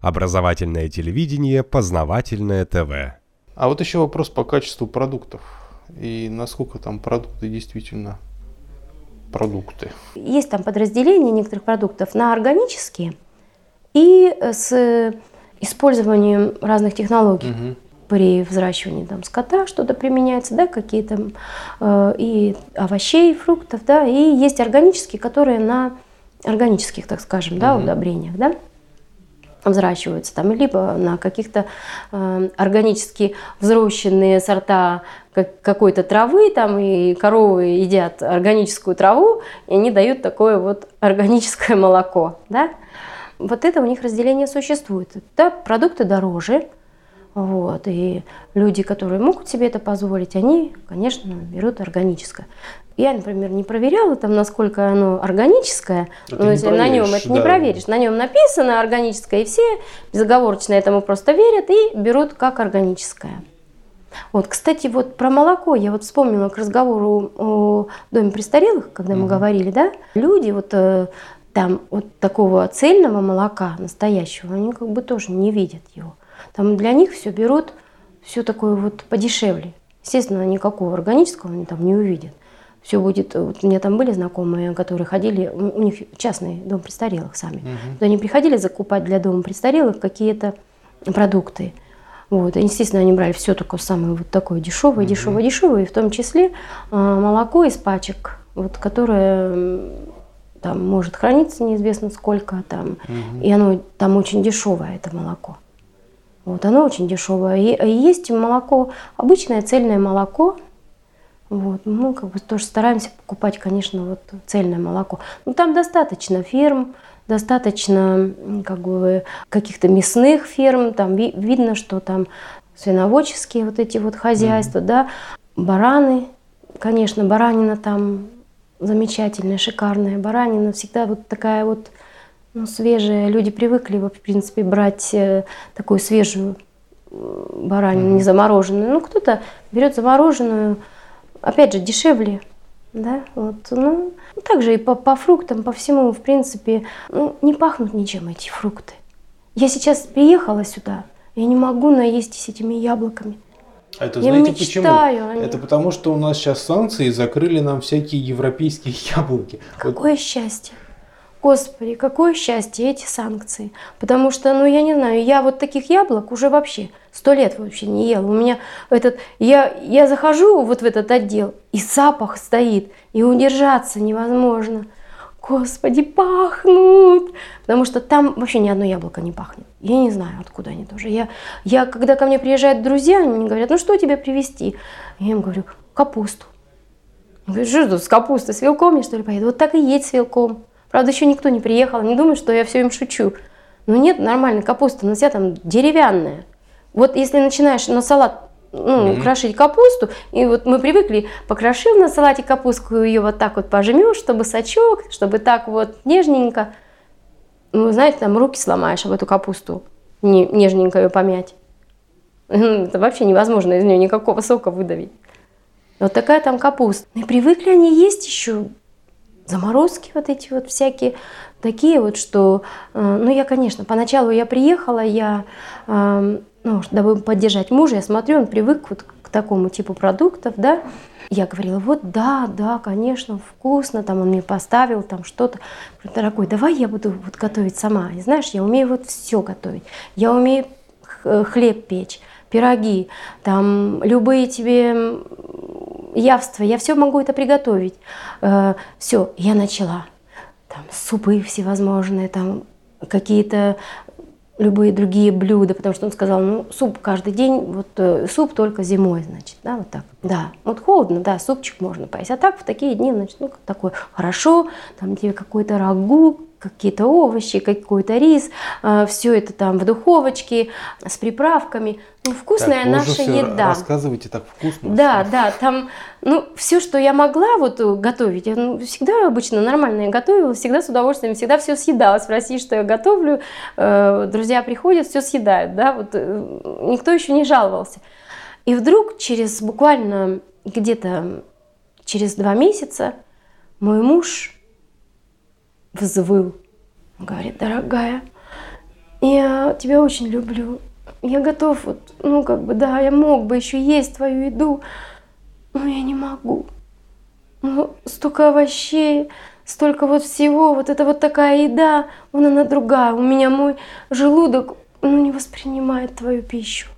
Образовательное телевидение, познавательное ТВ. А вот еще вопрос по качеству продуктов. И насколько там продукты действительно продукты. Есть там подразделение некоторых продуктов на органические и с использованием разных технологий. Угу. При взращивании там, скота что-то применяется, да, какие-то э, и овощей, фруктов, да, и есть органические, которые на органических, так скажем, угу. да, удобрениях, да взращиваются там, либо на каких-то э, органически взрощенные сорта как, какой-то травы, там и коровы едят органическую траву, и они дают такое вот органическое молоко, да. Вот это у них разделение существует. Да, продукты дороже, вот, и люди, которые могут себе это позволить, они, конечно, берут органическое. Я, например, не проверяла там, насколько оно органическое, это но если на нем это да. не проверишь, на нем написано органическое, и все безоговорочно этому просто верят и берут как органическое. Вот, кстати, вот про молоко я вот вспомнила к разговору о доме престарелых, когда мы говорили, да, люди вот э, там вот такого цельного молока настоящего, они как бы тоже не видят его. Там для них все берут, все такое вот подешевле. Естественно, никакого органического они там не увидят все будет... Вот у меня там были знакомые, которые ходили, у них частный дом престарелых сами. Угу. они приходили закупать для дома престарелых какие-то продукты. Вот. И, естественно, они брали все только самое вот такое дешевое, угу. дешевое, дешевое, и в том числе а, молоко из пачек, вот, которое там может храниться неизвестно сколько там, угу. и оно там очень дешевое, это молоко. Вот, оно очень дешевое. И, и есть молоко, обычное цельное молоко, вот. Мы как бы тоже стараемся покупать, конечно, вот цельное молоко. Но там достаточно ферм, достаточно как бы каких-то мясных ферм. Там ви- видно, что там свиноводческие вот эти вот хозяйства, mm-hmm. да, бараны, конечно, баранина там замечательная, шикарная баранина, всегда вот такая вот ну, свежая. Люди привыкли, в принципе, брать э, такую свежую баранину, mm-hmm. не замороженную. Ну, кто-то берет замороженную, опять же, дешевле. Да, вот, ну, также и по, по фруктам, по всему, в принципе, ну, не пахнут ничем эти фрукты. Я сейчас приехала сюда, я не могу наестись этими яблоками. А это я знаете мечтаю, почему? Они... Это потому, что у нас сейчас санкции закрыли нам всякие европейские яблоки. Какое вот. счастье. Господи, какое счастье эти санкции. Потому что, ну я не знаю, я вот таких яблок уже вообще сто лет вообще не ела. У меня этот, я, я захожу вот в этот отдел, и запах стоит, и удержаться невозможно. Господи, пахнут! Потому что там вообще ни одно яблоко не пахнет. Я не знаю, откуда они тоже. Я, я когда ко мне приезжают друзья, они говорят, ну что тебе привезти? Я им говорю, капусту. Я говорю, что с капустой, с вилком я что ли поеду? Вот так и едь с вилком. Правда, еще никто не приехал, не думаю, что я все им шучу. Но нет, нормально, капуста на себя там деревянная. Вот если начинаешь на салат ну, mm-hmm. крошить капусту, и вот мы привыкли, покрошил на салате капустку, ее вот так вот пожмешь, чтобы сачок, чтобы так вот нежненько. Ну, знаете, там руки сломаешь об эту капусту, не, нежненько ее помять. Это вообще невозможно из нее никакого сока выдавить. Вот такая там капуста. И привыкли они есть еще заморозки вот эти вот всякие, такие вот, что, э, ну я, конечно, поначалу я приехала, я, эм, ну, дабы поддержать мужа, я смотрю, он привык вот к такому типу продуктов, да, я говорила, вот да, да, конечно, вкусно, там он мне поставил там что-то. Дорогой, давай я буду вот готовить сама. И знаешь, я умею вот все готовить. Я умею хлеб печь, пироги, там любые тебе явство, я все могу это приготовить. Э, все, я начала. Там супы всевозможные, там какие-то любые другие блюда, потому что он сказал, ну, суп каждый день, вот э, суп только зимой, значит, да, вот так. Да, вот холодно, да, супчик можно поесть, а так в такие дни, значит, ну, такое хорошо, там тебе какой-то рагу, какие-то овощи, какой-то рис, э, все это там в духовочке с приправками. Ну, вкусная так, наша еда. Рассказывайте так вкусно. Да, да, там, ну, все, что я могла вот готовить, я ну, всегда обычно нормально я готовила, всегда с удовольствием, всегда все съедалось. В России, что я готовлю, э, друзья приходят, все съедают, да, вот э, никто еще не жаловался. И вдруг через буквально где-то через два месяца мой муж взвыл. Говорит, дорогая, Я тебя очень люблю. Я готов, вот, ну, как бы, да, я мог бы еще есть твою еду, но я не могу. Ну, столько овощей, столько вот всего, вот это вот такая еда, вон она другая. У меня мой желудок, ну, не воспринимает твою пищу.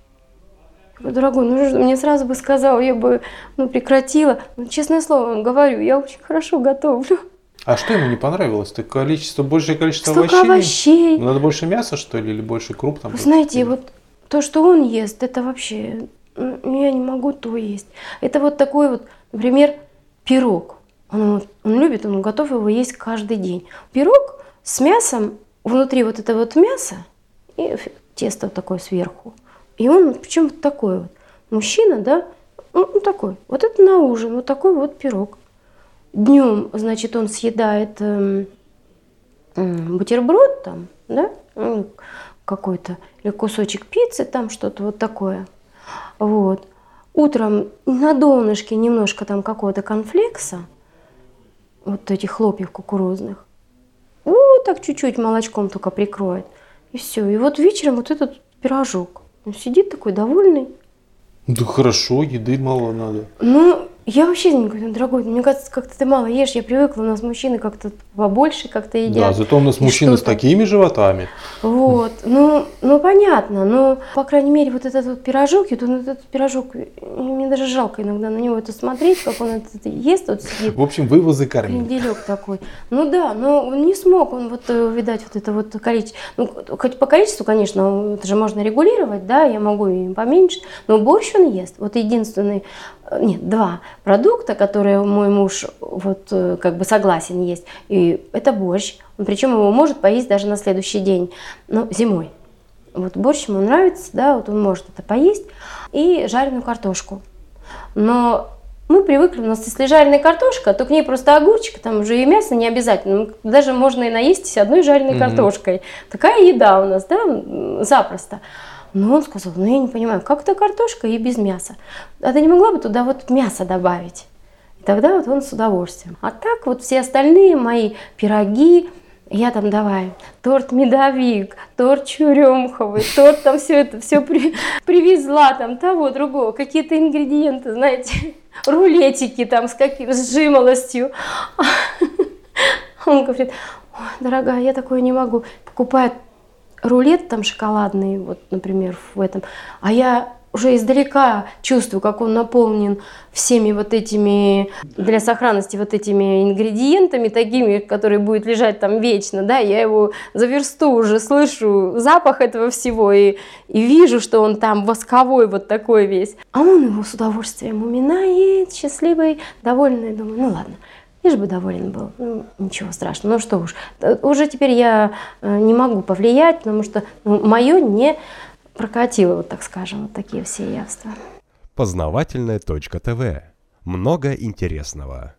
Дорогой, ну мне сразу бы сказал, я бы, ну, прекратила. Ну, честное слово говорю, я очень хорошо готовлю. А что ему не понравилось? Ты количество, большее количество Столько овощей? овощей. Ну, Надо больше мяса, что ли, или больше круп там? Вы знаете, вот то, что он ест, это вообще, ну, я не могу то есть. Это вот такой вот, например, пирог. Он, он любит, он готов его есть каждый день. Пирог с мясом, внутри вот это вот мясо и тесто вот такое сверху. И он причем вот такой вот. Мужчина, да, ну, ну, такой. Вот это на ужин, вот такой вот пирог. Днем, значит, он съедает эм, м, бутерброд там, да, ну, какой-то, или кусочек пиццы, там что-то вот такое. Вот. Утром на донышке немножко там какого-то конфлекса, вот этих хлопьев кукурузных. Вот так чуть-чуть молочком только прикроет. И все. И вот вечером вот этот пирожок. Он сидит такой довольный. Да хорошо, еды мало надо. Ну, я вообще не говорю, дорогой, мне кажется, как-то ты мало ешь, я привыкла, у нас мужчины как-то побольше как-то едят. Да, зато у нас мужчины с такими животами. Вот, ну, ну понятно, но, по крайней мере, вот этот вот пирожок, и вот этот пирожок, мне даже жалко иногда на него это смотреть, как он это ест, вот сидит. В общем, вывозы кормить. Кренделек такой. Ну да, но он не смог, он вот, э, видать, вот это вот количество, ну, хоть по количеству, конечно, это же можно регулировать, да, я могу и поменьше, но борщ он ест. Вот единственный, э, нет, два продукта, которые мой муж вот э, как бы согласен есть, и это борщ. Причем его может поесть даже на следующий день, ну, зимой. Вот борщ ему нравится, да, вот он может это поесть, и жареную картошку. Но мы привыкли, у нас если жареная картошка, то к ней просто огурчик, там уже и мясо не обязательно. Ну, Даже можно и наесть одной жареной Мгм. картошкой. Такая еда у нас, да, запросто. Но он сказал, ну я не понимаю, как это картошка и без мяса? А ты не могла бы туда вот мясо добавить? И тогда вот он с удовольствием. А так вот все остальные мои пироги, я там давай торт медовик, торт черемховый, торт там все это, все привезла там того, другого, какие-то ингредиенты, знаете, рулетики там с каким, с жимолостью. Он говорит, «Ой, дорогая, я такое не могу. Покупает рулет там шоколадный, вот, например, в этом, а я уже издалека чувствую, как он наполнен всеми вот этими, для сохранности вот этими ингредиентами, такими, которые будут лежать там вечно, да, я его за версту уже слышу запах этого всего и, и вижу, что он там восковой вот такой весь. А он его с удовольствием уминает, счастливый, довольный, думаю, ну ладно, Лишь бы доволен был. Ну, ничего страшного. Ну что уж. Э, Уже теперь я э, не могу повлиять, потому что мое не прокатило, вот так скажем, вот такие все явства. Познавательная точка ТВ. Много интересного.